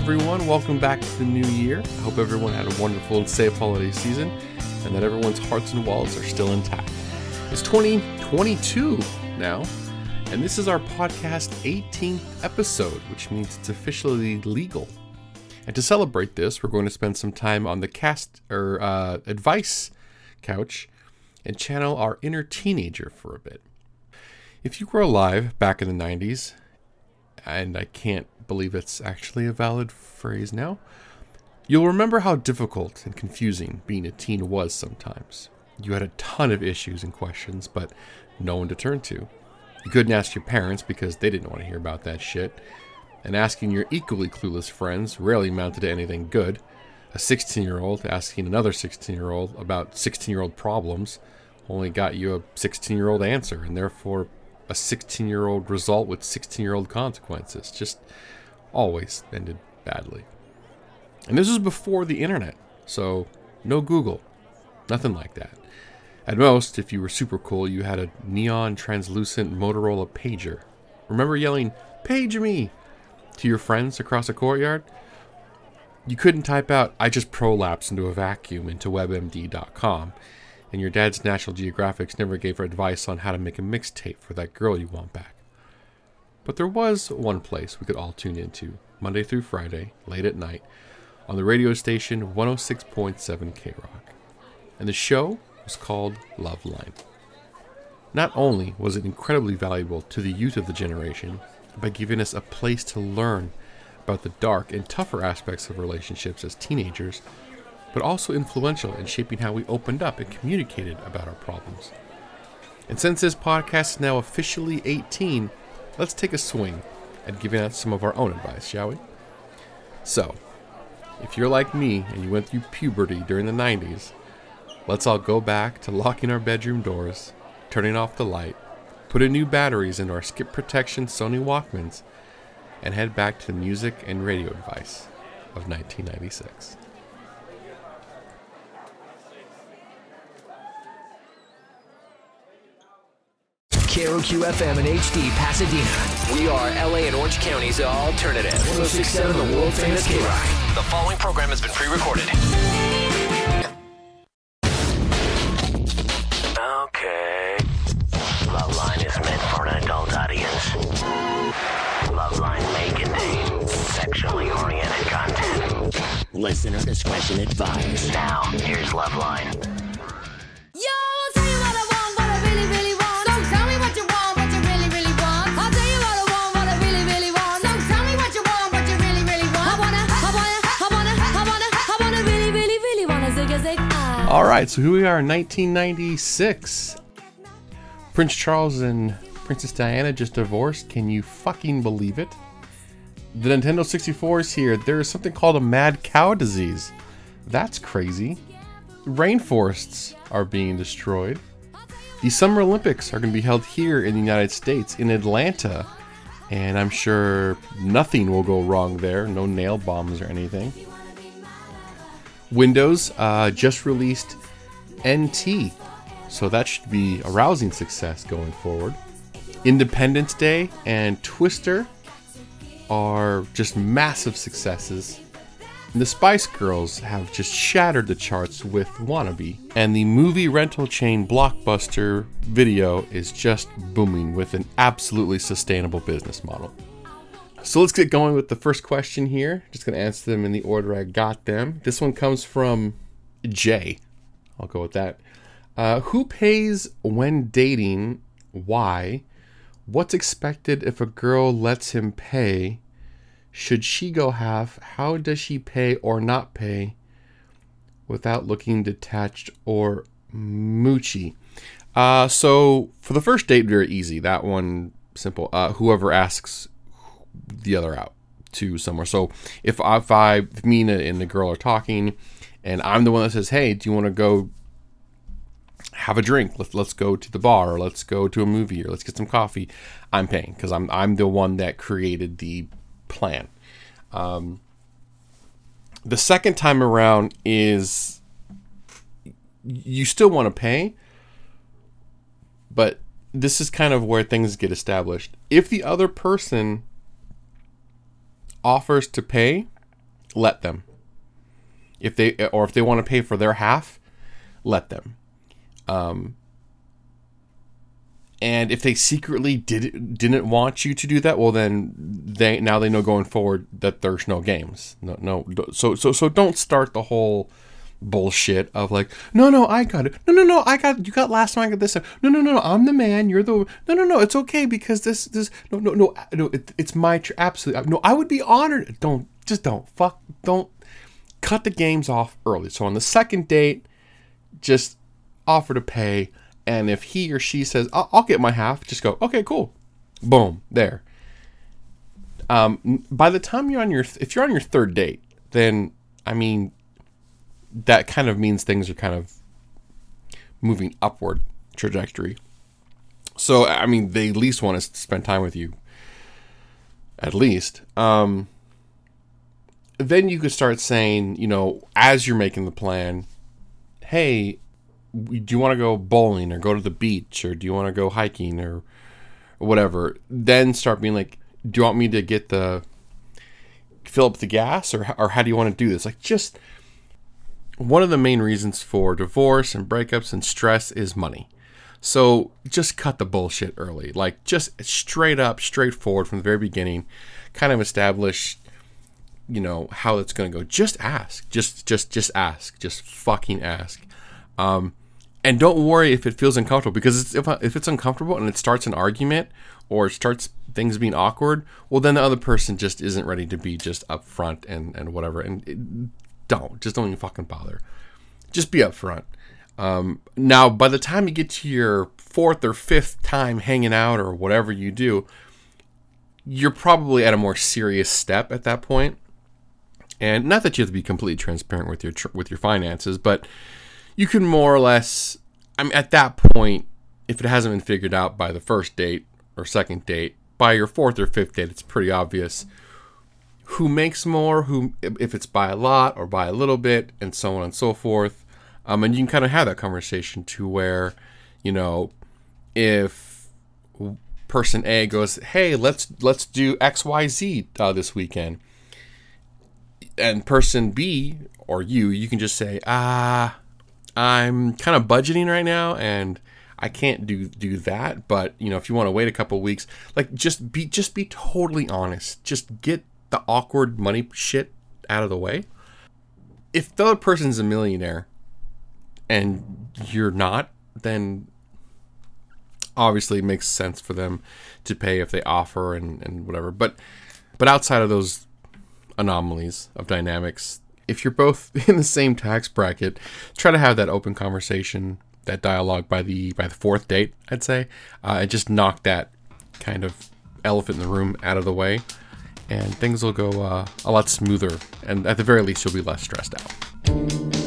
Everyone, welcome back to the new year. I hope everyone had a wonderful and safe holiday season and that everyone's hearts and wallets are still intact. It's 2022 now, and this is our podcast 18th episode, which means it's officially legal. And to celebrate this, we're going to spend some time on the cast or uh, advice couch and channel our inner teenager for a bit. If you were alive back in the 90s, and I can't believe it's actually a valid phrase now, you'll remember how difficult and confusing being a teen was sometimes. You had a ton of issues and questions, but no one to turn to. You couldn't ask your parents because they didn't want to hear about that shit. And asking your equally clueless friends rarely amounted to anything good. A 16 year old asking another 16 year old about 16 year old problems only got you a 16 year old answer, and therefore a 16 year old result with 16 year old consequences. Just always ended badly. And this was before the internet, so no Google, nothing like that. At most, if you were super cool, you had a neon translucent Motorola pager. Remember yelling, Page me! to your friends across a courtyard? You couldn't type out, I just prolapsed into a vacuum into webmd.com, and your dad's National Geographics never gave her advice on how to make a mixtape for that girl you want back. But there was one place we could all tune into, Monday through Friday, late at night, on the radio station 106.7 KROQ. And the show was called Loveline. Not only was it incredibly valuable to the youth of the generation by giving us a place to learn about the dark and tougher aspects of relationships as teenagers, but also influential in shaping how we opened up and communicated about our problems. And since this podcast is now officially 18, let's take a swing at giving out some of our own advice, shall we? So, if you're like me and you went through puberty during the 90s, let's all go back to locking our bedroom doors, turning off the light, putting new batteries into our skip protection Sony Walkmans, and head back to the music and radio advice of 1996. KROQ FM and HD Pasadena. We are LA and Orange County's alternative. 1067 The world famous KROQ. The following program has been pre recorded. Okay. Loveline is meant for an adult audience. Loveline may contain sexually oriented content. Listener discretion advised. Now, here's Loveline. Yo, All right, so here we are in 1996. Prince Charles and Princess Diana just divorced. Can you fucking believe it? The Nintendo 64 is here. There is something called a mad cow disease. That's crazy. Rainforests are being destroyed. The Summer Olympics are going to be held here in the United States, in Atlanta. And I'm sure nothing will go wrong there. No nail bombs or anything. Windows uh, just released NT, so that should be a rousing success going forward. Independence Day and Twister are just massive successes. The Spice Girls have just shattered the charts with Wannabe, and the movie rental chain Blockbuster Video is just booming with an absolutely sustainable business model. So let's get going with the first question here. Just going to answer them in the order I got them. This one comes from Jay. I'll go with that. Uh, who pays when dating? Why? What's expected if a girl lets him pay? Should she go half? How does she pay or not pay without looking detached or moochy? Uh, so for the first date, very easy. That one simple. Uh, whoever asks the other out to somewhere. So if I, if I, if the, and the girl are talking, and I'm the one that says, "Hey, do you want to go have a drink? Let's let's go to the bar, or let's go to a movie, or let's get some coffee." I'm paying because I'm I'm the one that created the plan. Um, the second time around is you still want to pay, but this is kind of where things get established. If the other person offers to pay, let them. If they or if they want to pay for their half, let them. Um, and if they secretly did didn't want you to do that, well then they now they know going forward that there's no games. No, no. So so so don't start the whole bullshit of like, no, no, I got it. No, no, no, I got you got last time. I got this time. No, no, no, no, I'm the man. You're the no, no, no. It's okay because this this no, no, no, no. It, it's my tr- absolutely no. I would be honored. Don't just don't fuck. Don't cut the games off early. So on the second date, just offer to pay. And if he or she says, I'll, I'll get my half, just go, okay, cool. Boom, there. Um, by the time you're on your, if you're on your third date, then, I mean, that kind of means things are kind of moving upward trajectory. So, I mean, they at least want to spend time with you. At least. Um, then you could start saying, you know, as you're making the plan, hey, do you want to go bowling or go to the beach or do you want to go hiking or whatever? Then start being like, do you want me to get the fill up the gas or or how do you want to do this? Like just one of the main reasons for divorce and breakups and stress is money. So just cut the bullshit early. Like just straight up, straightforward from the very beginning, kind of establish you know how it's going to go. Just ask. Just just just ask. Just fucking ask. Um, and don't worry if it feels uncomfortable because it's, if, if it's uncomfortable and it starts an argument or starts things being awkward well then the other person just isn't ready to be just upfront and and whatever. And it, don't just don't even fucking bother just be upfront um, now by the time you get to your fourth or fifth time hanging out or whatever you do you're probably at a more serious step at that point. and not that you have to be completely transparent with your tr- with your finances, but you can more or less. I mean, at that point, if it hasn't been figured out by the first date or second date, by your fourth or fifth date, it's pretty obvious who makes more, who if it's by a lot or by a little bit, and so on and so forth. Um, and you can kind of have that conversation to where, you know, if person A goes, "Hey, let's let's do X Y Z uh, this weekend," and person B or you, you can just say, ah, I'm kind of budgeting right now and I can't do do that. But you know, if you want to wait a couple weeks, like just be just be totally honest. Just get the awkward money shit out of the way. If the other person's a millionaire and you're not, then obviously it makes sense for them to pay if they offer and, and whatever. But but outside of those anomalies of dynamics. If you're both in the same tax bracket, try to have that open conversation, that dialogue by the by the fourth date, I'd say, uh, and just knock that kind of elephant in the room out of the way, and things will go uh, a lot smoother. And at the very least, you'll be less stressed out.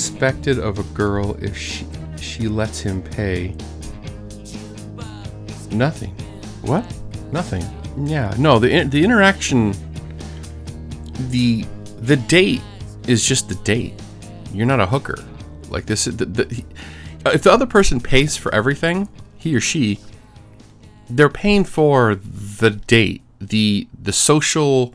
Expected of a girl if she she lets him pay. Nothing. What? Nothing. Yeah. No. The the interaction. The the date is just the date. You're not a hooker. Like this. The, the, if the other person pays for everything, he or she, they're paying for the date, the the social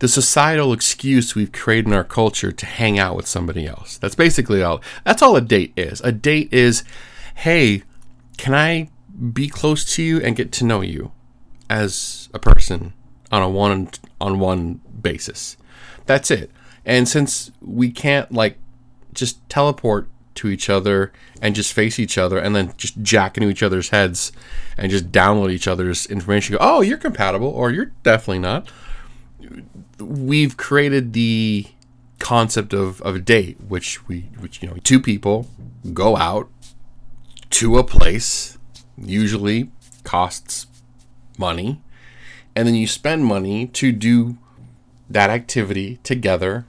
the societal excuse we've created in our culture to hang out with somebody else. That's basically all. That's all a date is. A date is, hey, can I be close to you and get to know you as a person on a one on one basis? That's it. And since we can't like just teleport to each other and just face each other and then just jack into each other's heads and just download each other's information, go, oh, you're compatible or you're definitely not we've created the concept of, of a date, which we, which you know, two people go out to a place, usually costs money, and then you spend money to do that activity together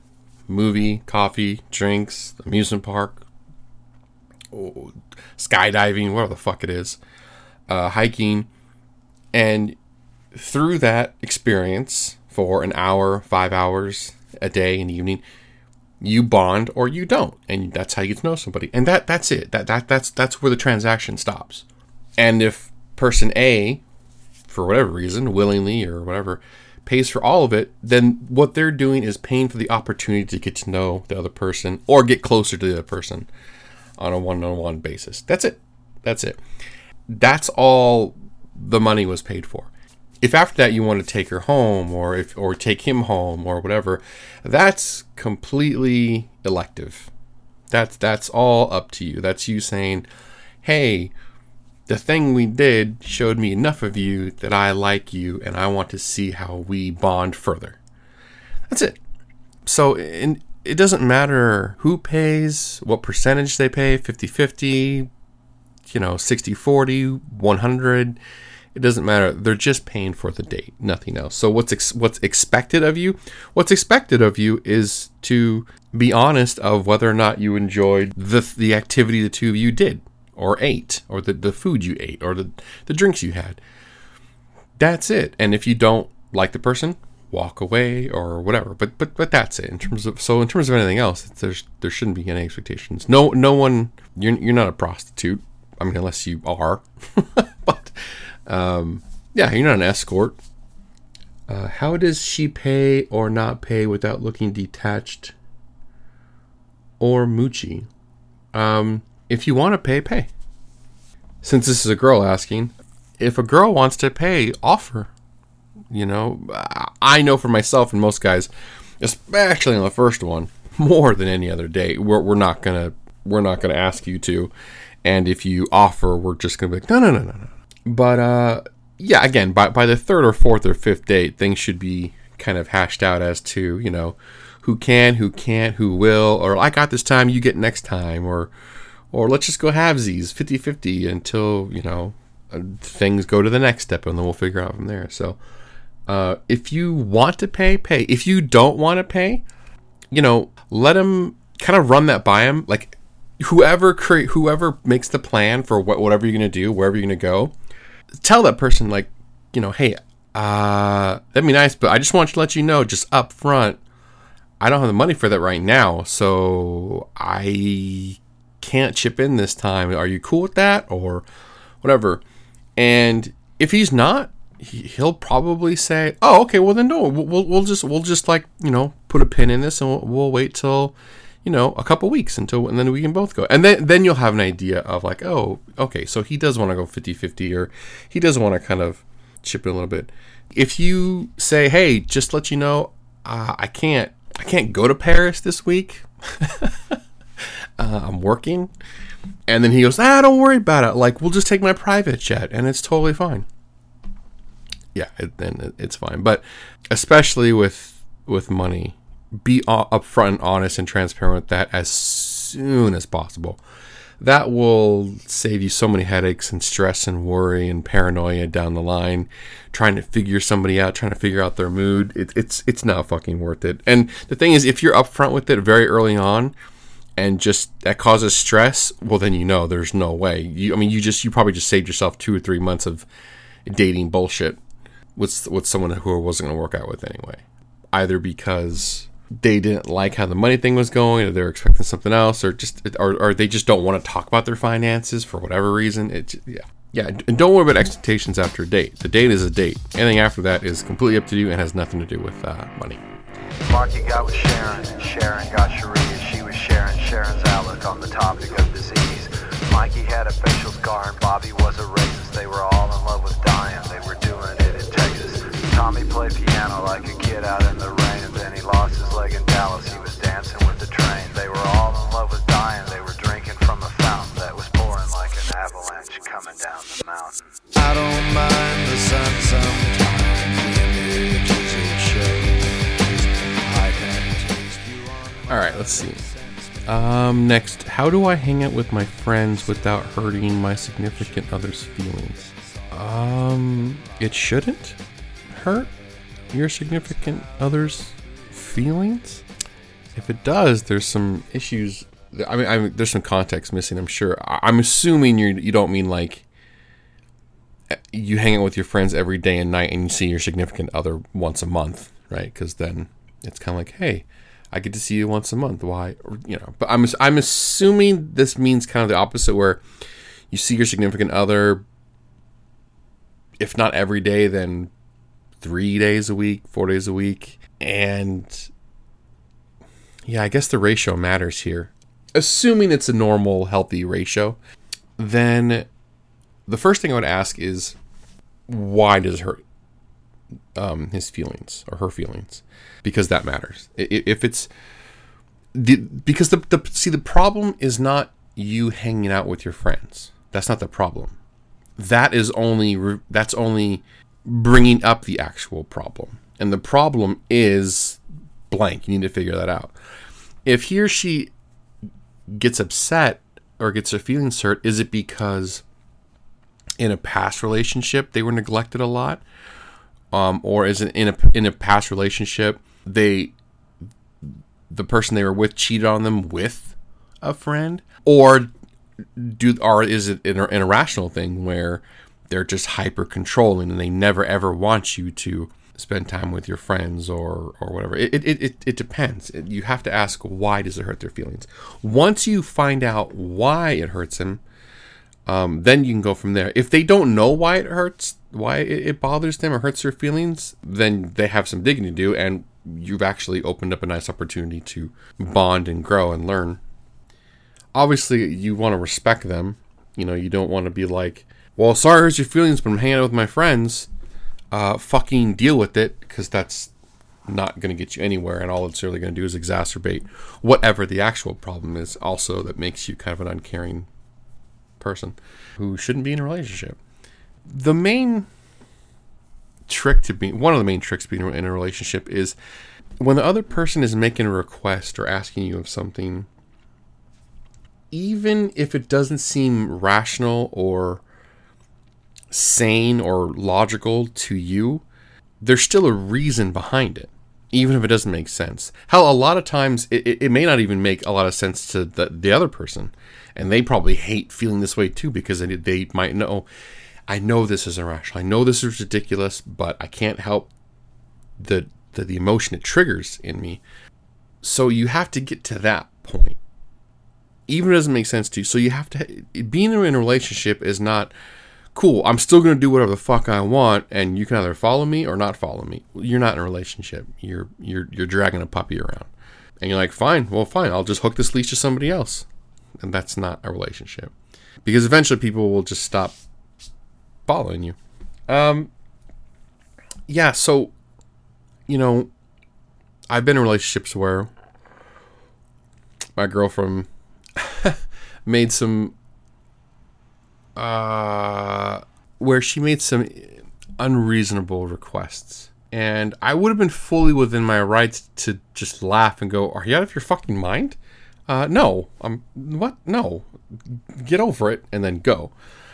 movie, coffee, drinks, amusement park, skydiving, whatever the fuck it is, uh, hiking. And through that experience for an hour, five hours a day in the evening, you bond or you don't. And that's how you get to know somebody. And that that's it. That, that that's that's where the transaction stops. And if person A, for whatever reason, willingly or whatever, pays for all of it, then what they're doing is paying for the opportunity to get to know the other person or get closer to the other person on a one-on-one basis. That's it. That's it. That's all the money was paid for. If after that you want to take her home or if or take him home or whatever, that's completely elective. That's that's all up to you. That's you saying, "Hey, the thing we did showed me enough of you that I like you and I want to see how we bond further." That's it. So in, it doesn't matter who pays, what percentage they pay, 50-50, you know, 60-40, 100 it doesn't matter. They're just paying for the date, nothing else. So what's ex- what's expected of you? What's expected of you is to be honest of whether or not you enjoyed the the activity the two of you did or ate or the, the food you ate or the, the drinks you had. That's it. And if you don't like the person, walk away or whatever. But but but that's it in terms of so in terms of anything else, there's there shouldn't be any expectations. No no one you're you're not a prostitute. I mean unless you are. but um, yeah, you're not an escort. Uh, how does she pay or not pay without looking detached or moochy? Um, if you want to pay, pay. Since this is a girl asking, if a girl wants to pay, offer. You know, I know for myself and most guys, especially on the first one, more than any other date, we're, we're not gonna we're not gonna ask you to, and if you offer, we're just gonna be like, no, no, no, no, no. But uh, yeah, again, by by the third or fourth or fifth date, things should be kind of hashed out as to you know who can, who can't, who will, or I got this time, you get next time, or or let's just go halvesies, 50-50 until you know uh, things go to the next step, and then we'll figure out from there. So. Uh, if you want to pay, pay. If you don't want to pay, you know, let him kind of run that by him. Like whoever create, whoever makes the plan for what whatever you're gonna do, wherever you're gonna go, tell that person like, you know, hey, uh, that'd be nice, but I just want to let you know, just up front, I don't have the money for that right now, so I can't chip in this time. Are you cool with that or whatever? And if he's not, he- he'll probably say, "Oh, okay. Well, then no. We'll, we'll, we'll just we'll just like you know put a pin in this, and we'll, we'll wait till you know a couple weeks until and then we can both go, and then then you'll have an idea of like, oh, okay. So he does want to go 50-50 or he does want to kind of chip in a little bit. If you say, "Hey, just let you know, uh, I can't I can't go to Paris this week. uh, I'm working," and then he goes, "Ah, don't worry about it. Like we'll just take my private jet, and it's totally fine." yeah, then it- it's fine. But especially with with money, be uh, upfront and honest and transparent with that as soon as possible. That will save you so many headaches and stress and worry and paranoia down the line, trying to figure somebody out, trying to figure out their mood. It, it's it's not fucking worth it. And the thing is, if you're upfront with it very early on, and just that causes stress, well, then you know there's no way. You, I mean, you just you probably just saved yourself two or three months of dating bullshit with with someone who wasn't going to work out with anyway. Either because they didn't like how the money thing was going, or they're expecting something else, or just or, or they just don't want to talk about their finances for whatever reason. It yeah yeah, and don't worry about expectations after a date. The date is a date. Anything after that is completely up to you and has nothing to do with uh, money. Marky got with Sharon, and Sharon got and she was sharing Sharon's outlook on the topic of disease. Mikey had a facial scar, and Bobby was a racist. They were all in love with dying. They were doing it in Texas. Tommy played piano like a kid out in the lost his leg in Dallas. He was dancing with the train. They were all in love with dying. They were drinking from a fountain that was pouring like an avalanche coming down the mountain. I don't mind the sun sometimes. The images it shows. I can taste you on All right, let's see. Um, next, how do I hang out with my friends without hurting my significant other's feelings? Um, it shouldn't hurt your significant other's feelings. If it does, there's some issues. I mean, I there's some context missing. I'm sure. I- I'm assuming you you don't mean like eh, you hang out with your friends every day and night, and you see your significant other once a month, right? Because then it's kind of like, hey, I get to see you once a month. Why, or, you know? But I'm I'm assuming this means kind of the opposite, where you see your significant other, if not every day, then three days a week, four days a week, and yeah, I guess the ratio matters here. Assuming it's a normal, healthy ratio, then the first thing I would ask is why does it hurt um, his feelings or her feelings? Because that matters. If it's the because the, the see the problem is not you hanging out with your friends. That's not the problem. That is only that's only bringing up the actual problem, and the problem is blank. You need to figure that out. If he or she gets upset or gets their feelings hurt, is it because in a past relationship they were neglected a lot, um, or is it in a in a past relationship they the person they were with cheated on them with a friend, or do or is it an, an irrational thing where they're just hyper controlling and they never ever want you to spend time with your friends or or whatever. It it, it, it depends. You have to ask why does it hurt their feelings. Once you find out why it hurts them um, then you can go from there. If they don't know why it hurts why it, it bothers them or hurts their feelings then they have some digging to do and you've actually opened up a nice opportunity to bond and grow and learn. Obviously you want to respect them. You know, you don't want to be like, well, sorry, hurts your feelings, but I'm hanging out with my friends. Uh, fucking deal with it because that's not going to get you anywhere, and all it's really going to do is exacerbate whatever the actual problem is. Also, that makes you kind of an uncaring person who shouldn't be in a relationship. The main trick to be one of the main tricks being in a relationship is when the other person is making a request or asking you of something even if it doesn't seem rational or sane or logical to you, there's still a reason behind it, even if it doesn't make sense. How a lot of times it, it, it may not even make a lot of sense to the, the other person, and they probably hate feeling this way too because they, they might know, I know this is irrational, I know this is ridiculous, but I can't help the the, the emotion it triggers in me. So you have to get to that point even if it doesn't make sense to you. So you have to being in a relationship is not cool. I'm still going to do whatever the fuck I want, and you can either follow me or not follow me. You're not in a relationship. You're you're you're dragging a puppy around, and you're like, fine, well, fine. I'll just hook this leash to somebody else, and that's not a relationship, because eventually people will just stop following you. Um. Yeah. So, you know, I've been in relationships where my girlfriend made some uh where she made some unreasonable requests. And i would have been fully within my rights to just laugh and go are you out of your fucking mind? Uh no. I'm what? No. Get over it and then go.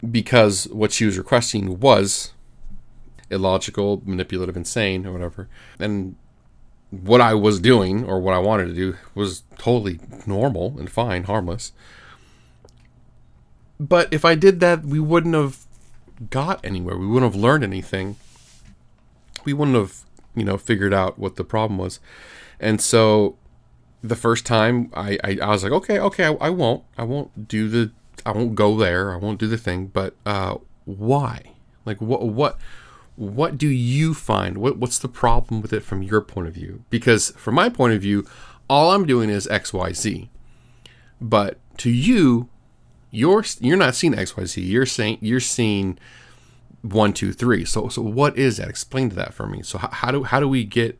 Because what she was requesting was illogical manipulative insane or whatever. And what I was doing or what I wanted to do was totally normal and fine, harmless. But if I did that, we wouldn't have got anywhere. We wouldn't have learned anything. We wouldn't have, you know, figured out what the problem was. And so the first time I, I, I was like, okay, okay, I, I won't. I won't do the, I won't go there. I won't do the thing. But uh, why? Like, what, what, what do you find? What what's the problem with it from your point of view? Because from my point of view, all I'm doing is X Y Z. But to you, you're you're not seeing X Y Z. You're saying you're seeing one two three. So so what is that? Explain to that for me. So how, how do how do we get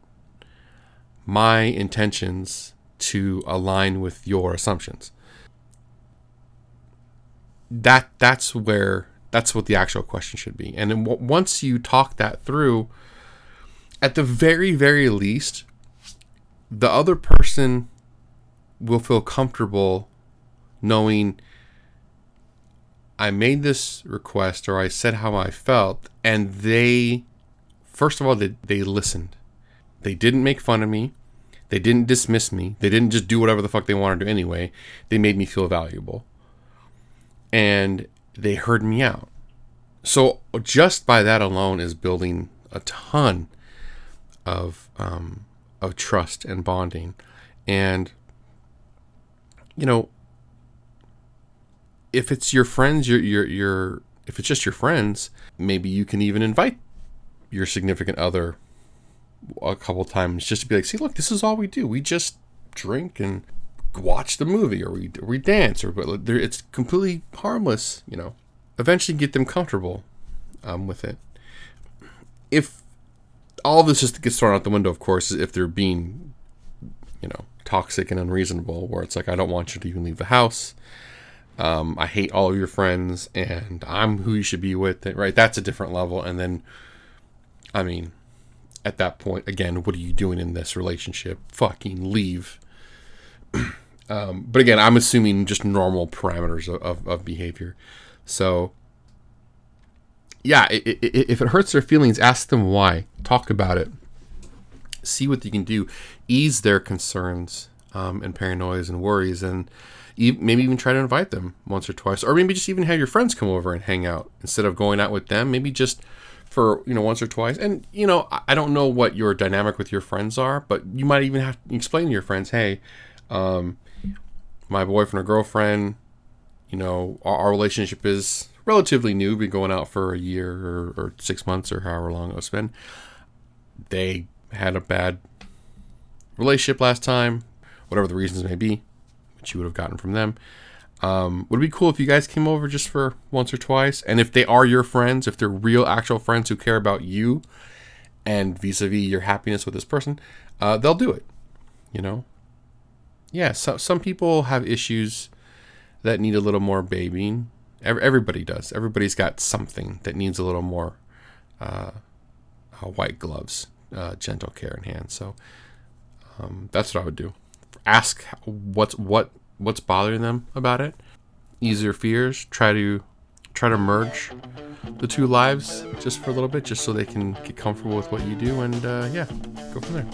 my intentions to align with your assumptions? That that's where that's what the actual question should be. And then w- once you talk that through, at the very, very least, the other person will feel comfortable knowing I made this request or I said how I felt, and they, first of all, they, they listened. They didn't make fun of me. They didn't dismiss me. They didn't just do whatever the fuck they wanted to anyway. They made me feel valuable. And they heard me out. So just by that alone is building a ton of um, of trust and bonding. And you know, if it's your friends, your your your if it's just your friends, maybe you can even invite your significant other a couple times just to be like, see, look, this is all we do. We just drink and watch the movie, or we or we dance, or but it's completely harmless. You know, eventually get them comfortable um, with it. If all this just gets thrown out the window, of course, if they're being, you know, toxic and unreasonable, where it's like, I don't want you to even leave the house. Um, I hate all of your friends, and I'm who you should be with. Right? That's a different level. And then, I mean, at that point, again, what are you doing in this relationship? Fucking leave. um, but again, I'm assuming just normal parameters of, of, of behavior. So, yeah, i i i- if it hurts their feelings, ask them why. Talk about it. See what you can do. Ease their concerns um, and paranoias and worries, and maybe even try to invite them once or twice, or maybe just even have your friends come over and hang out instead of going out with them. Maybe just for you know once or twice. And you know, I don't know what your dynamic with your friends are, but you might even have to explain to your friends, hey, um, my boyfriend or girlfriend, you know, our, our relationship is relatively new, been going out for a year or, or six months or however long it's been. They had a bad relationship last time, whatever the reasons may be, which you would have gotten from them. Um, would be cool if you guys came over just for once or twice? And if they are your friends, if they're real, actual friends who care about you and vis a vis your happiness with this person, uh, they'll do it. You know? Yeah, so, some people have issues that need a little more babying. Ev- Everybody does. Everybody's got something that needs a little more uh, uh, white gloves, uh, gentle care in hand. So um, that's what I would do. Ask what's what what's bothering them about it. Ease their fears. Try to try to merge the two lives just for a little bit, just so they can get comfortable with what you do, and uh, yeah, go from there.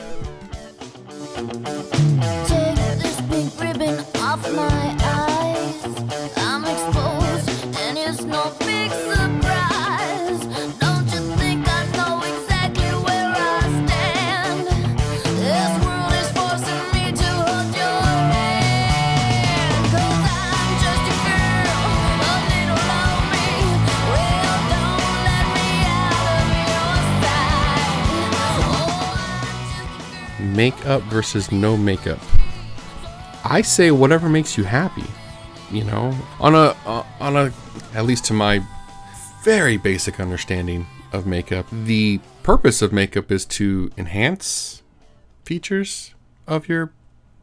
Makeup versus no makeup. I say whatever makes you happy. You know, on a uh, on a at least to my very basic understanding of makeup, the purpose of makeup is to enhance features of your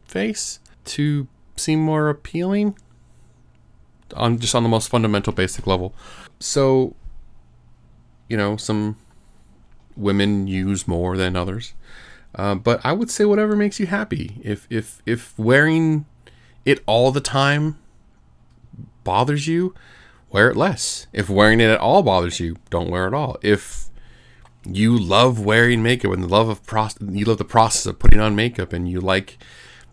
face to seem more appealing on just on the most fundamental basic level. So, you know, some women use more than others. Uh, but I would say whatever makes you happy. If if if wearing it all the time bothers you, wear it less. If wearing it at all bothers you, don't wear it all. If you love wearing makeup and the love of process, you love the process of putting on makeup, and you like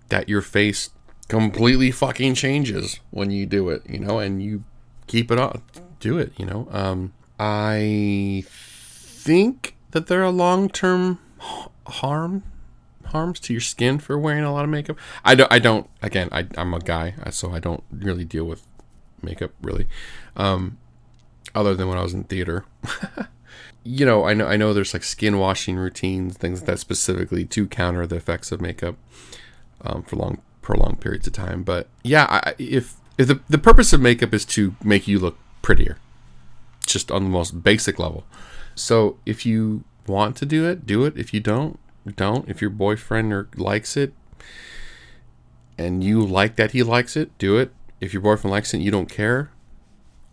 that your face completely fucking changes when you do it, you know, and you keep it on, do it, you know. Um, I think that there are long term harm harms to your skin for wearing a lot of makeup. I don't. I don't. Again, I, I'm a guy, so I don't really deal with makeup really, um, other than when I was in theater. you know, I know. I know there's like skin washing routines, things like that specifically to counter the effects of makeup um, for long prolonged periods of time. But yeah, I, if if the the purpose of makeup is to make you look prettier, just on the most basic level. So if you want to do it, do it. If you don't, don't. If your boyfriend or likes it and you like that he likes it, do it. If your boyfriend likes it you don't care,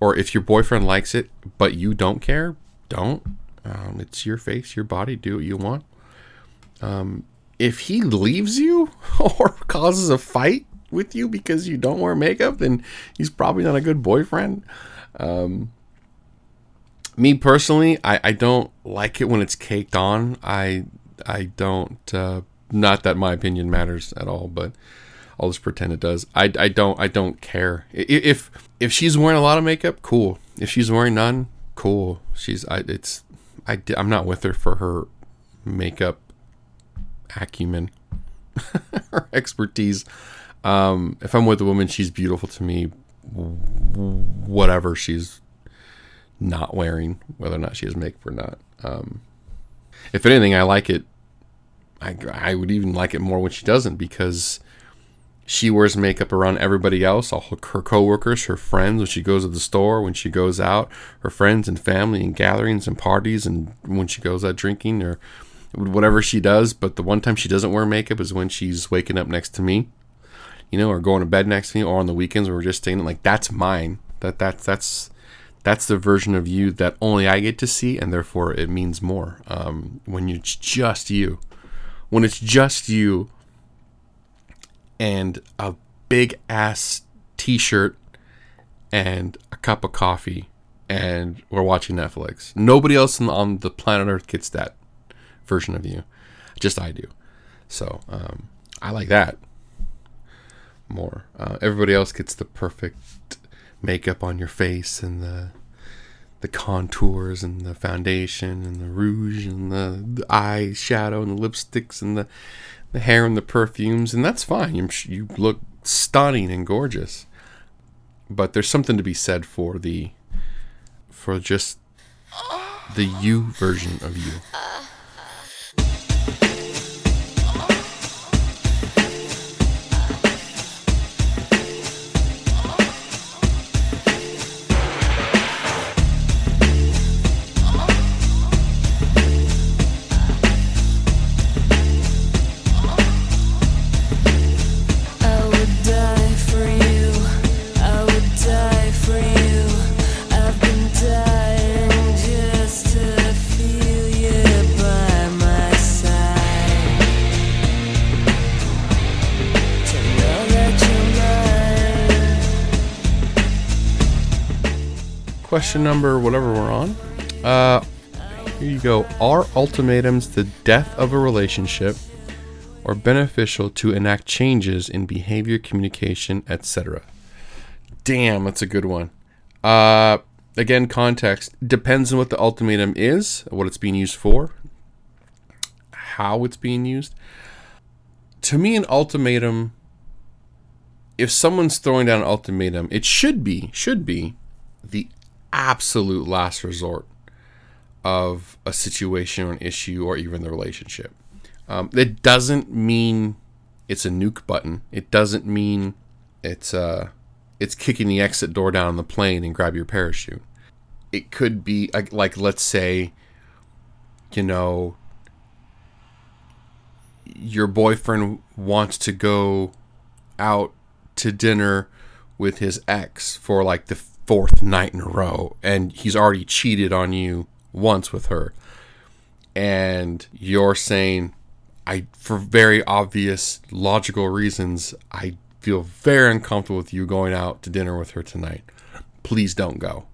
or if your boyfriend likes it but you don't care, don't. Um, it's your face, your body. Do what you want. Um, if he leaves you or causes a fight with you because you don't wear makeup, then he's probably not a good boyfriend. Me personally, I, I don't like it when it's caked on. I I don't. Uh, not that my opinion matters at all, but I'll just pretend it does. I, I don't I don't care if if she's wearing a lot of makeup. Cool. If she's wearing none, cool. She's I it's I I'm not with her for her makeup acumen her expertise. Um, if I'm with a woman, she's beautiful to me. Whatever she's not wearing, whether or not she has makeup or not. Um, if anything, I like it. I, I would even like it more when she doesn't because she wears makeup around everybody else, all her, coworkers, her friends, when she goes to the store, when she goes out, her friends and family and gatherings and parties, and when she goes out drinking or whatever she does. But the one time she doesn't wear makeup is when she's waking up next to me, you know, or going to bed next to me, or on the weekends when we're just staying. Like that's mine. That that's that's that's the version of you that only I get to see, and therefore it means more. Um, when it's just you, when it's just you, and a big ass T-shirt and a cup of coffee, and we're watching Netflix. Nobody else on, the planet Earth gets that version of you. Just I do. So um, I like that more. Uh, everybody else gets the perfect makeup on your face and the the contours and the foundation and the rouge and the, the eye shadow and the lipsticks and the the hair and the perfumes and that's fine. You you look stunning and gorgeous. But there's something to be said for the for just the you version of you. Question number whatever we're on. Uh here you go. Are ultimatums the death of a relationship or beneficial to enact changes in behavior, communication, etc.? Damn, that's a good one. Uh again, context depends on what the ultimatum is, what it's being used for, how it's being used. To me, an ultimatum if someone's throwing down an ultimatum, it should be should be the absolute last resort of a situation or an issue or even the relationship. Um, it doesn't mean it's a nuke button. It doesn't mean it's uh it's kicking the exit door down on the plane and grab your parachute. It could be like, like let's say, you know, your boyfriend wants to go out to dinner with his ex for like the fourth night in a row and he's already cheated on you once with her and you're saying I for very obvious logical reasons I feel very uncomfortable with you going out to dinner with her tonight. Please don't go.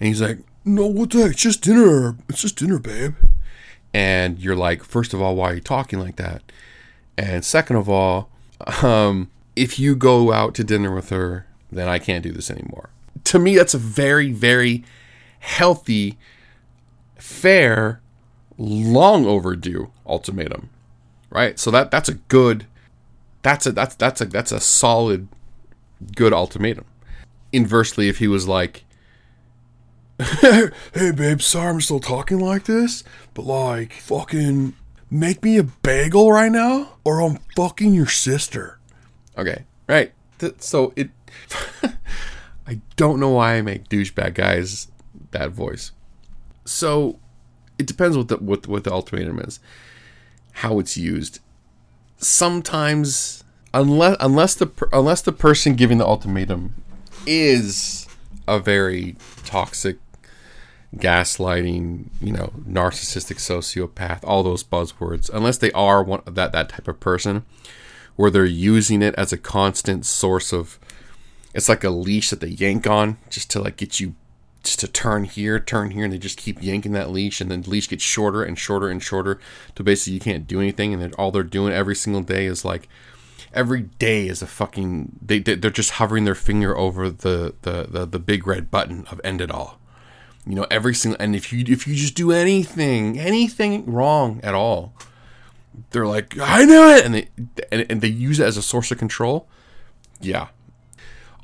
And he's like, "No, what the heck? It's just dinner. It's just dinner, babe." And you're like, first of all, why are you talking like that? And second of all, um, if you go out to dinner with her, then I can't do this anymore. To me, that's a very, very healthy, fair, long overdue ultimatum, right? So that that's a good, that's a that's that's a that's a solid, good ultimatum. Inversely, if he was like, "Hey, babe, sorry I'm still talking like this, but like, fucking make me a bagel right now, or I'm fucking your sister." Okay, right. So it, I don't know why I make douchebag guys that voice. So it depends what the what, what the ultimatum is, how it's used. Sometimes, unless unless the unless the person giving the ultimatum is a very toxic, gaslighting, you know, narcissistic sociopath, all those buzzwords, unless they are one that that type of person, where they're using it as a constant source of It's like a leash that they yank on just to like get you just to turn here, turn here, and they just keep yanking that leash, and then the leash gets shorter and shorter and shorter to basically you can't do anything, and then all they're doing every single day is like every day is a fucking they they- they're just hovering their finger over the the the, the big red button of end it all. You know, every single and if you if you just do anything anything wrong at all, they're like I knew it, and they and, and they use it as a source of control. Yeah,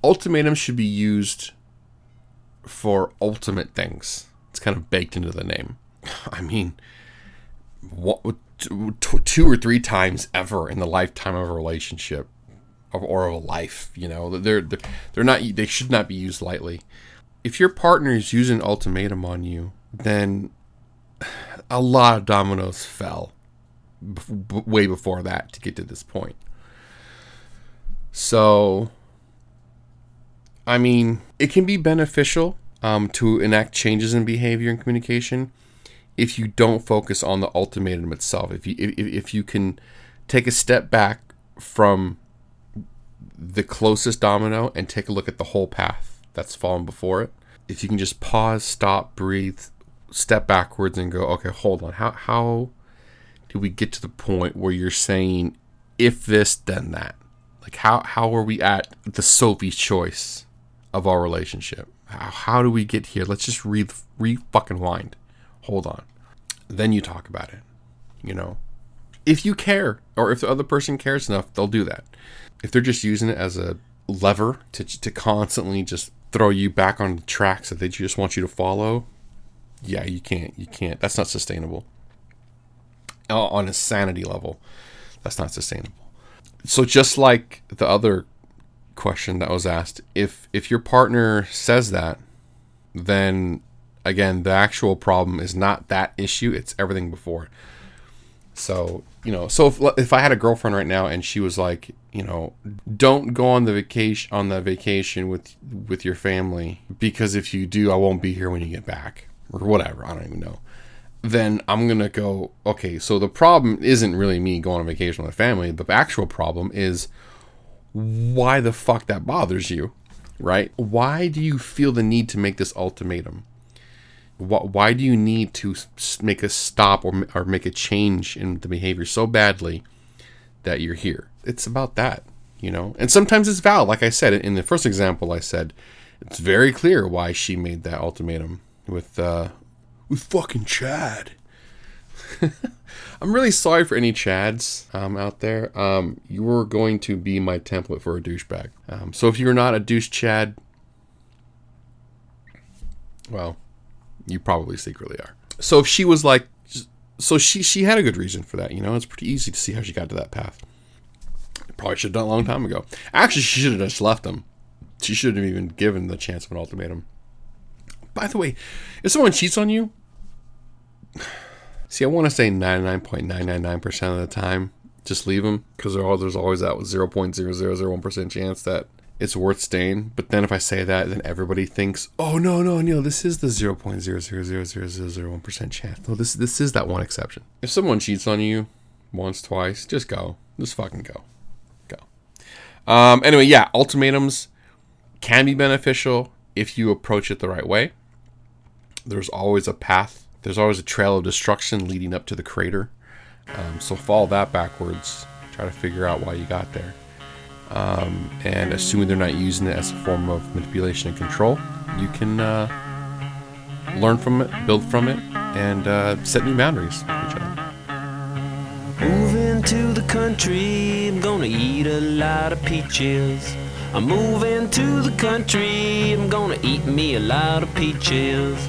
ultimatum should be used for ultimate things. It's kind of baked into the name. I mean, what, two or three times ever in the lifetime of a relationship or, of a life, you know, they're, they're they're not they should not be used lightly. If your partner is using ultimatum on you, then a lot of dominoes fell way before that to get to this point. So I mean, it can be beneficial um, to enact changes in behavior and communication if you don't focus on the ultimatum itself. If you if, if you can take a step back from the closest domino and take a look at the whole path that's fallen before it. If you can just pause, stop, breathe, step backwards, and go, okay, hold on. How how do we get to the point where you're saying if this then that? Like how how are we at the Sophie's choice of our relationship? How, how do we get here? Let's just re re fucking wind. Hold on. Then you talk about it. You know, if you care or if the other person cares enough, they'll do that. If they're just using it as a lever to to constantly just throw you back on the tracks that they just want you to follow, yeah, you can't. You can't. That's not sustainable. Uh, On a sanity level, that's not sustainable. So just like the other question that was asked, if if your partner says that, then again, the actual problem is not that issue; it's everything before. So you know, so if if I had a girlfriend right now and she was like, you know, don't go on the vacation on the vacation with with your family because if you do, I won't be here when you get back or whatever. I don't even know. Then I'm gonna go. Okay, so the problem isn't really me going on vacation with my family. The actual problem is why the fuck that bothers you, right? Why do you feel the need to make this ultimatum? Why, do you need to make a stop or, or make a change in the behavior so badly that you're here? It's about that, you know? And sometimes it's valid. Like I said, in the first example, I said it's very clear why she made that ultimatum with, uh, with fucking Chad. I'm really sorry for any Chads um, out there. Um, you are going to be my template for a douchebag. Um, so if you're not a douche Chad, well, you probably secretly are. So if she was like, so she she had a good reason for that. You know, it's pretty easy to see how she got to that path. Probably should have done a long time ago. Actually, she should have just left him. She shouldn't have even given the chance of an ultimatum. By the way, if someone cheats on you, See, I want to say 99.999% of the time, just leave them because there's always that 0.0001% chance that it's worth staying. But then if I say that, then everybody thinks, oh, no, no, no, this is the 0.0000001% chance. No, this, this is that one exception. If someone cheats on you once, twice, just go. Just fucking go. Go. Um, anyway, yeah, ultimatums can be beneficial if you approach it the right way. There's always a path there's always a trail of destruction leading up to the crater. Um, so follow that backwards. Try to figure out why you got there. Um, and assuming they're not using it as a form of manipulation and control, you can uh, learn from it, build from it, and uh, set new boundaries with each other. Moving to the country, I'm gonna eat a lot of peaches. I'm moving to the country, I'm gonna eat me a lot of peaches.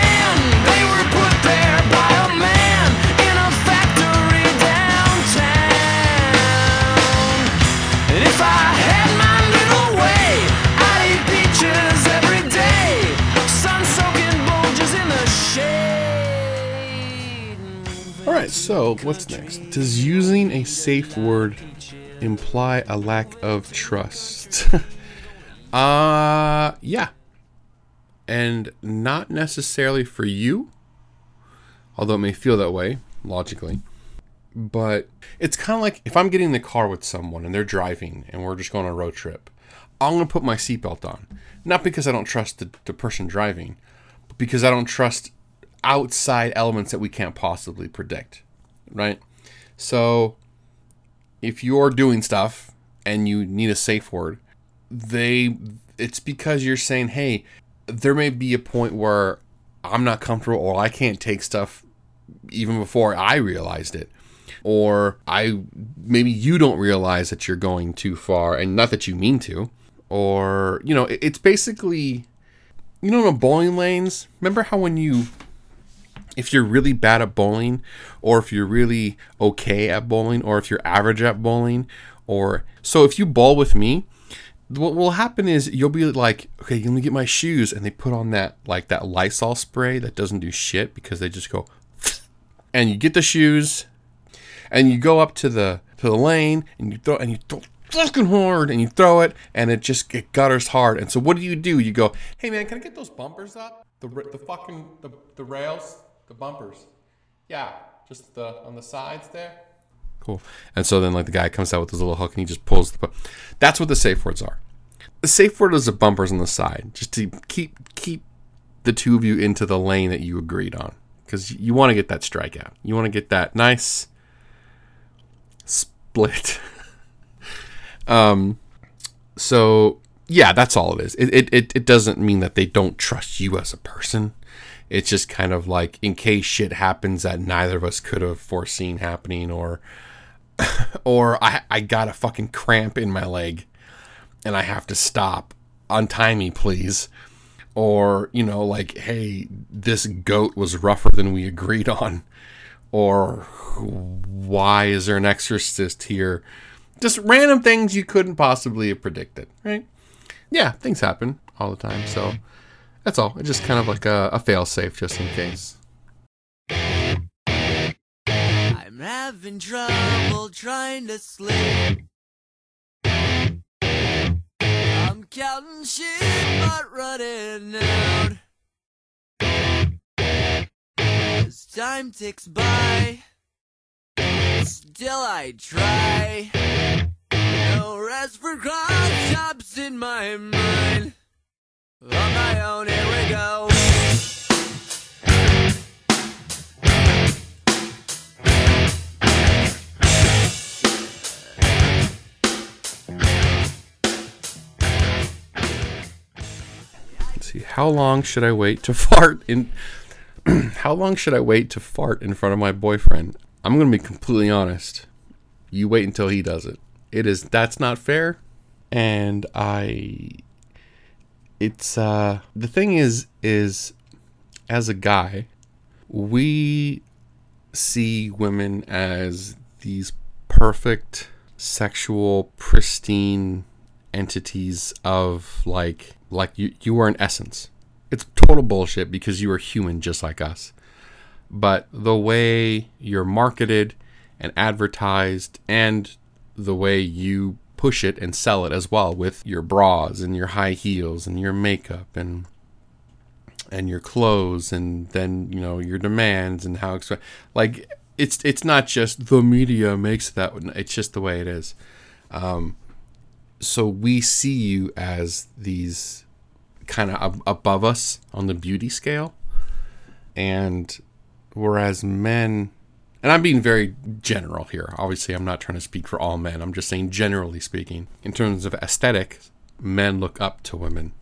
All right, so what's next? Does using a safe word imply a lack of trust? uh, yeah. and not necessarily for you, although it may feel that way logically. But it's kind of like if I'm getting in the car with someone and they're driving and we're just going on a road trip, I'm going to put my seatbelt on. Not because I don't trust the, the person driving, but because I don't trust outside elements that we can't possibly predict. Right? So if you're doing stuff and you need a safe word, they it's because you're saying, "Hey, there may be a point where I'm not comfortable or I can't take stuff even before I realized it." Or I maybe you don't realize that you're going too far and not that you mean to. Or, you know, it- it's basically you know in bowling lanes, remember how when you if you're really bad at bowling or if you're really okay at bowling or if you're average at bowling or so if you bowl with me what will happen is you'll be like okay let me get my shoes and they put on that like that lysol spray that doesn't do shit because they just go and you get the shoes and you go up to the to the lane and you throw and you throw fucking hard and you throw it and it just it gutters hard and so what do you do? You go hey man can i get those bumpers up? The the fucking the, the rails the bumpers. Yeah just the on the sides there. Cool. And so then like the guy comes out with his little hook and he just pulls the bu- that's what the safe words are. The safe word is the bumpers on the side just to keep keep the two of you into the lane that you agreed on. Because you want to get that strikeout you want to get that nice split. Um so yeah that's all it is. It, it, it, it doesn't mean that they don't trust you as a person it's just kind of like in case shit happens that neither of us could have foreseen happening or or I, I got a fucking cramp in my leg and I have to stop. Untie me, please. Or, you know, like, hey, this goat was rougher than we agreed on. Or why is there an exorcist here? Just random things you couldn't possibly have predicted, right? Yeah, things happen all the time. So that's all. It's just kind of like a, a fail safe just in case. I'm having trouble trying to sleep. I'm counting sheep but running out. As time ticks by, still I try. No rest for cross in my mind. Own, we go. See. How long should I wait to fart in How long should I wait to fart in front of my boyfriend? I'm to be completely honest. You wait until he does it. It is that's not fair and I it's uh the thing is is as a guy we see women as these perfect sexual pristine entities of like like you you are an essence. It's total bullshit because you are human just like us. But the way you're marketed and advertised and the way you push it and sell it as well with your bras and your high heels and your makeup and and your clothes and then you know your demands and how exp- like it's it's not just the media makes that it's just the way it is. Um so we see you as these kind of ab- above us on the beauty scale and whereas men and I'm being very general here. Obviously, I'm not trying to speak for all men. I'm just saying, generally speaking, in terms of aesthetic, men look up to women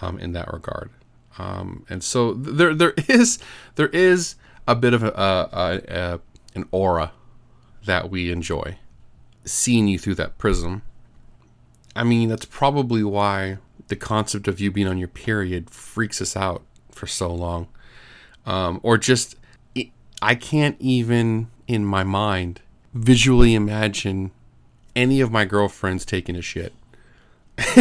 um, in that regard. Um, and so there, there is, there is a bit of a, a, a, an aura that we enjoy, seeing you through that prism. I mean, that's probably why the concept of you being on your period freaks us out for so long, um, or just I can't even in my mind visually imagine any of my girlfriends taking a shit.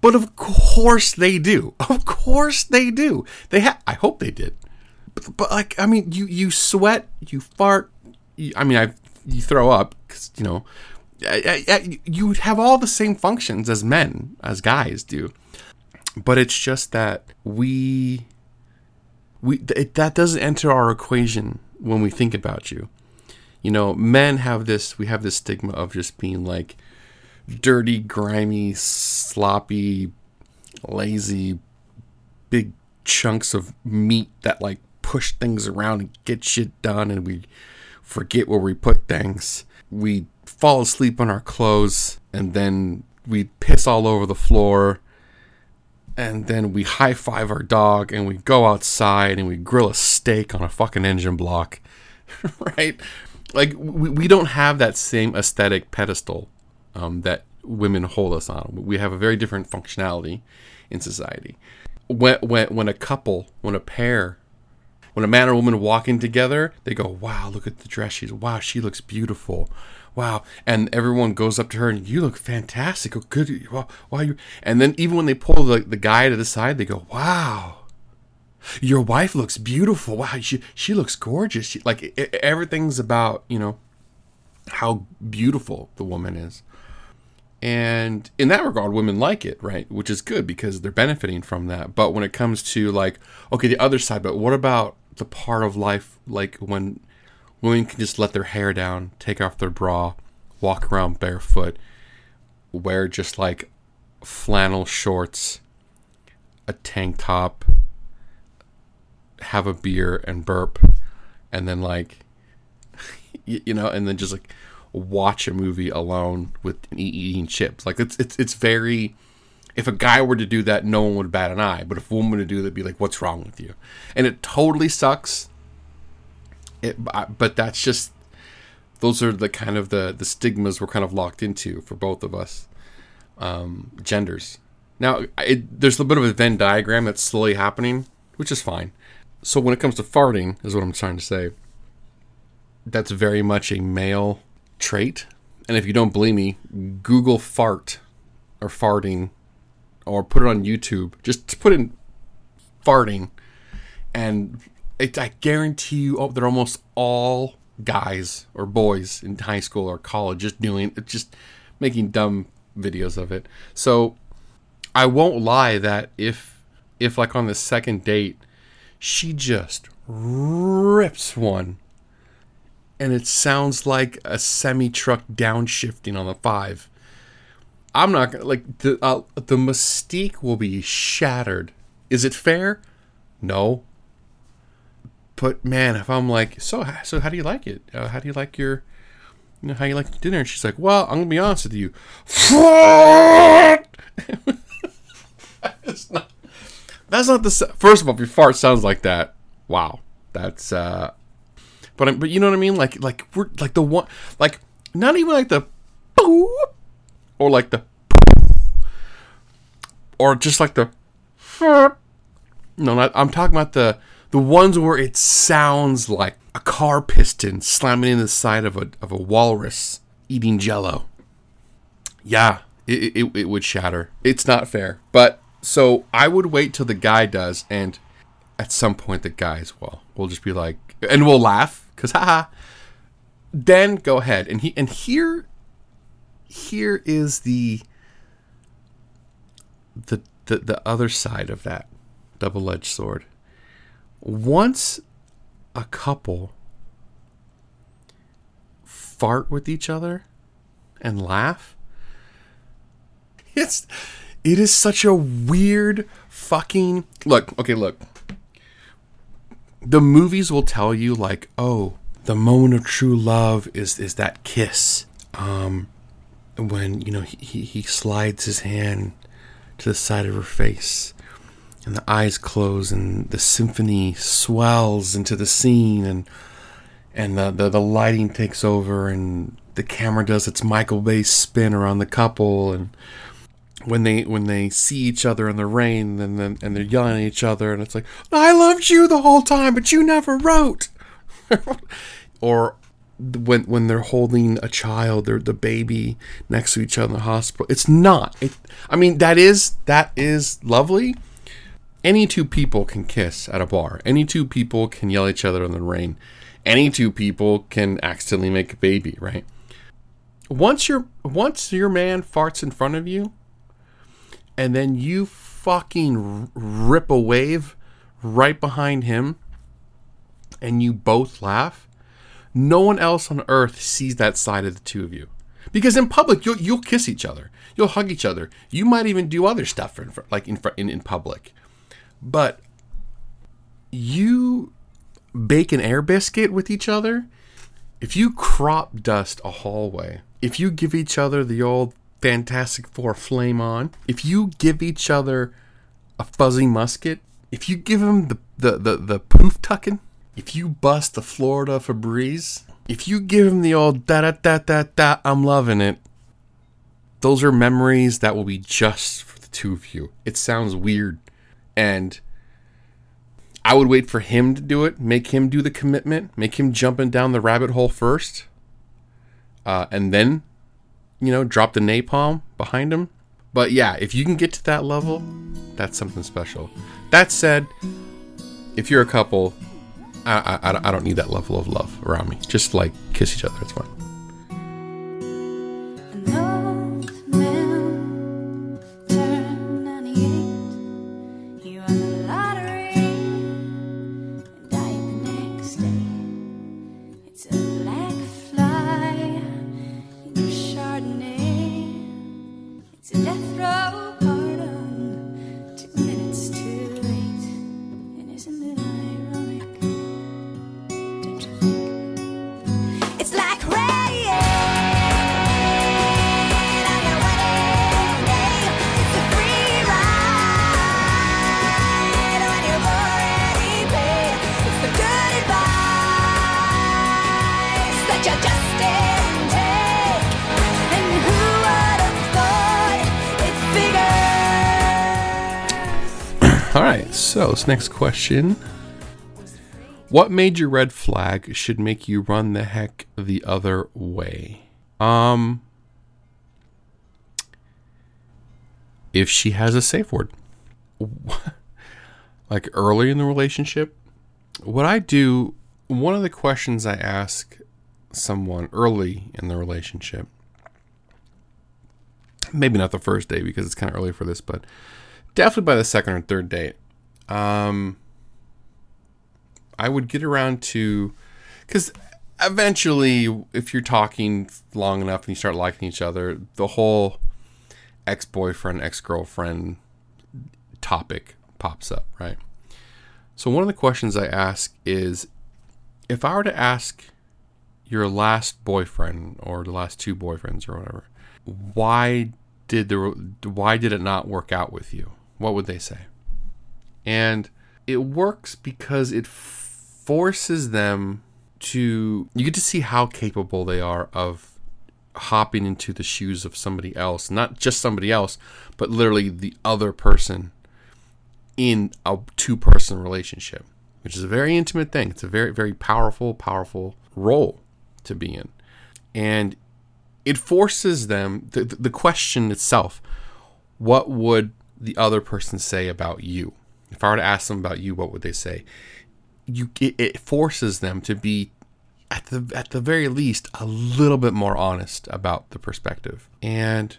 but of course they do. Of course they do. They ha- I hope they did. But, but like I mean you you sweat, you fart, you, I mean I you throw up cuz you know you have all the same functions as men as guys do. but it's just that we we that doesn't enter our equation when we think about you. You know, men have this we have this stigma of just being like dirty, grimy, sloppy, lazy, big chunks of meat that like push things around and get shit done and we forget where we put things. We fall asleep on our clothes and then we piss all over the floor and then we high five our dog and we go outside and we grill a steak on a fucking engine block. right? Like we, we don't have that same aesthetic pedestal um, that women hold us on. We have a very different functionality in society. When, when, when a couple, when a pair, when a man or woman walking together, they go, "Wow, look at the dress she's. Wow, she looks beautiful. Wow!" And everyone goes up to her and, "You look fantastic. Oh, good. Wow, wow you." And then even when they pull the, the guy to the side, they go, "Wow, your wife looks beautiful. Wow, she she looks gorgeous. She, like e- everything's about you know how beautiful the woman is." And in that regard, women like it, right? Which is good because they're benefiting from that. But when it comes to like, okay, the other side, but what about the part of life like when women can just let their hair down, take off their bra, walk around barefoot, wear just like flannel shorts, a tank top, have a beer and burp, and then like, you know, and then just like watch a movie alone with eating chips. Like it's it's it's very. If a guy were to do that, no one would bat an eye. But if a woman were to do that, be like, "What's wrong with you?" And it totally sucks. It, but that's just those are the kind of the the stigmas we're kind of locked into for both of us um, genders. Now, it, there's a bit of a Venn diagram that's slowly happening, which is fine. So when it comes to farting, is what I'm trying to say. That's very much a male trait. And if you don't believe me, Google fart or farting or put it on YouTube. Just put in farting and it, I guarantee you oh, they're almost all guys or boys in high school or college just doing just making dumb videos of it. So I won't lie that if if like on the second date she just rips one and it sounds like a semi truck downshifting on the five. I'm not gonna like the uh, the mystique will be shattered. Is it fair? No. But man, if I'm like, so so how do you like it? Uh, how do you like your, you know, how you like your dinner? And she's like, well, I'm gonna be honest with you. That's not, that's not the first of all. If your fart sounds like that, wow, that's uh but I'm, but you know what I mean? Like like we're like the one like not even like the or like the or just like the no, not, I'm talking about the the ones where it sounds like a car piston slamming in the side of a of a walrus eating jello. Yeah, it, it, it would shatter. It's not fair. But so I would wait till the guy does, and at some point the guys will will just be like, and we'll laugh because haha. Then go ahead and he and here, here is the the the the other side of that double edged sword. Once a couple fart with each other and laugh, it's it is such a weird fucking look. Okay, look. The movies will tell you like, oh, the moment of true love is is that kiss. Um, when you know he he, he slides his hand to the side of her face, and the eyes close, and the symphony swells into the scene, and and the, the, the lighting takes over and the camera does its Michael Bay spin around the couple and when they when they see each other in the rain and then and they're yelling at each other and it's like I loved you the whole time but you never wrote. Or when when they're holding a child or the baby next to each other in the hospital it's not it, I mean that is that is lovely any two people can kiss at a bar. Any two people can yell at each other in the rain. Any two people can accidentally make a baby, right? Once your once your man farts in front of you, and then you fucking rip a wave right behind him and you both laugh, no one else on earth sees that side of the two of you. Because in public, you'll, you'll kiss each other, you'll hug each other, you might even do other stuff in, like in, in in public. But you bake an air biscuit with each other, if you crop dust a hallway, if you give each other the old Fantastic Four flame on, if you give each other a fuzzy musket, if you give them the, the, the, the poof tucking, if you bust the Florida Febreze, if you give them the old da da da da da, I'm loving it, those are memories that will be just for the two of you. It sounds weird. And I would wait for him to do it, make him do the commitment, make him jumping down the rabbit hole first, uh, and then, you know, drop the napalm behind him. But yeah, if you can get to that level, that's something special. That said, if you're a couple, I, I, I don't need that level of love around me. Just like kiss each other, it's fine. This next question. What major red flag should make you run the heck the other way? Um if she has a safe word. like early in the relationship, what I do, one of the questions I ask someone early in the relationship, maybe not the first day because it's kind of early for this, but definitely by the second or third date, um, I would get around to, because eventually, if you're talking long enough and you start liking each other, the whole ex boyfriend, ex girlfriend topic pops up, right? So, one of the questions I ask is if I were to ask your last boyfriend or the last two boyfriends or whatever, why did the why did it not work out with you? What would they say? And it works because it forces them to you get to see how capable they are of hopping into the shoes of somebody else, not just somebody else, but literally the other person in a two person relationship, which is a very intimate thing. It's a very, very powerful, powerful role to be in. And it forces them, the, the question itself, what would the other person say about you? If I were to ask them about you, what would they say? You, it, it forces them to be at the at the very least a little bit more honest about the perspective. And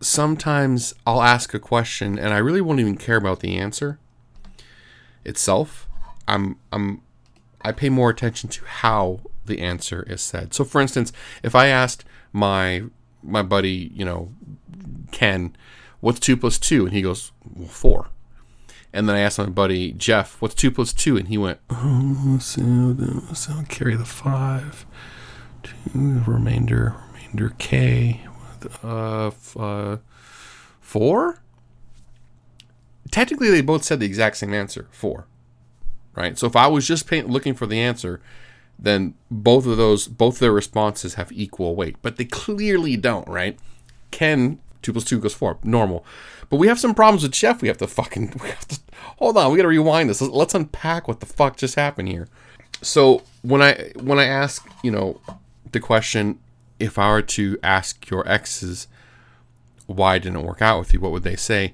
sometimes I'll ask a question and I really won't even care about the answer itself. I'm I'm I pay more attention to how the answer is said. So for instance, if I asked my my buddy, you know, Ken, what's two plus two? And he goes, well, four. And then I asked my buddy Jeff, "What's two plus two? And he went, "Oh, so, so carry the five, two remainder, remainder k, uh, f- uh, four. Technically, they both said the exact same answer, four. Right. So if I was just looking for the answer, then both of those, both their responses have equal weight, but they clearly don't. Right. Ken two plus two goes four, normal. But we have some problems with Chef. We have to fucking we have to hold on. We got to rewind this. Let's unpack what the fuck just happened here. So when I when I ask you know the question, if I were to ask your exes why didn't it work out with you, what would they say?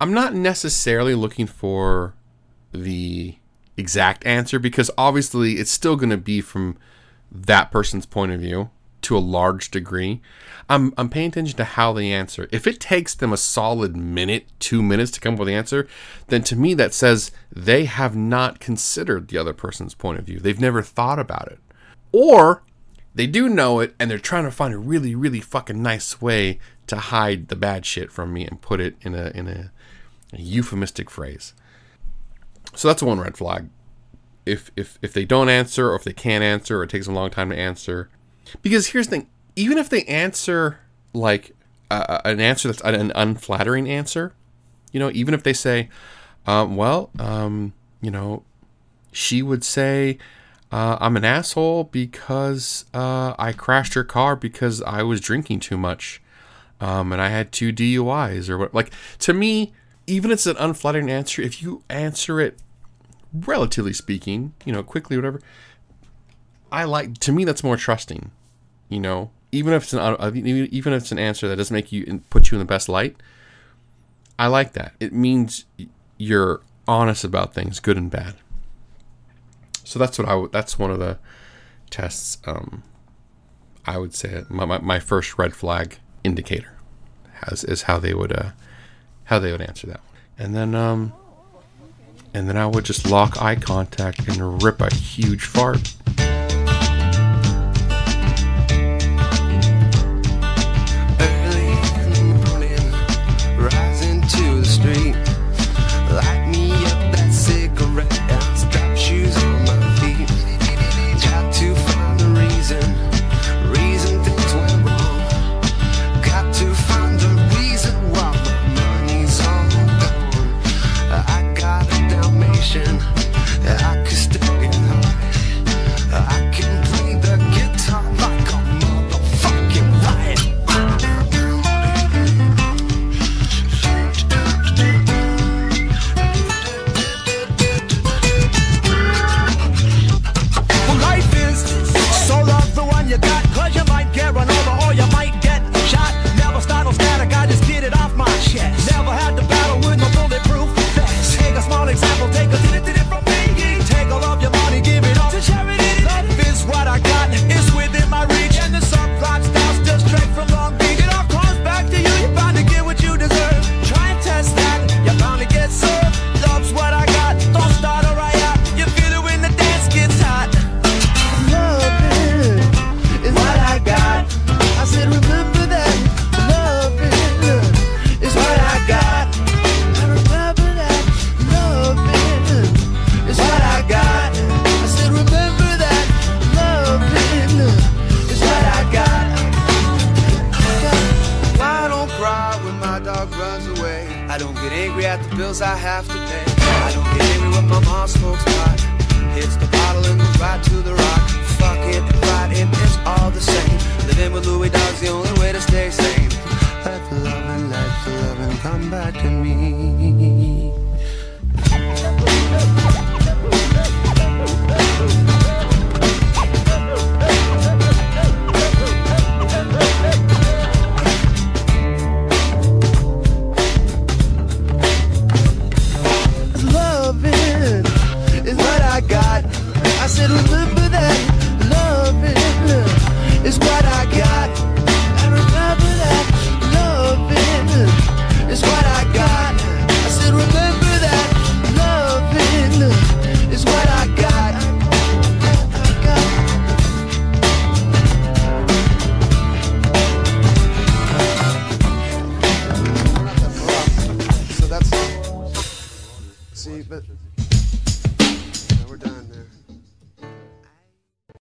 I'm not necessarily looking for the exact answer because obviously it's still going to be from that person's point of view to a large degree. I'm I'm paying attention to how they answer. If it takes them a solid minute, two minutes to come up with the answer, then to me that says they have not considered the other person's point of view. They've never thought about it. Or they do know it and they're trying to find a really, really fucking nice way to hide the bad shit from me and put it in a in a, a euphemistic phrase. So that's one red flag. If if if they don't answer or if they can't answer or it takes them a long time to answer. Because here's the thing, even if they answer like uh, an answer that's an unflattering answer, you know, even if they say, um, well, um, you know, she would say, uh, I'm an asshole because uh, I crashed her car because I was drinking too much, um, and I had two DUIs or what. Like to me, even if it's an unflattering answer, if you answer it relatively speaking, you know, quickly, whatever, I like. To me, that's more trusting. You know, even if it's an uh, even if it's an answer that doesn't make you put you in the best light, I like that. It means you're honest about things, good and bad. So that's what I would. That's one of the tests. Um, I would say my, my, my first red flag indicator has is how they would uh, how they would answer that. And then um, and then I would just lock eye contact and rip a huge fart.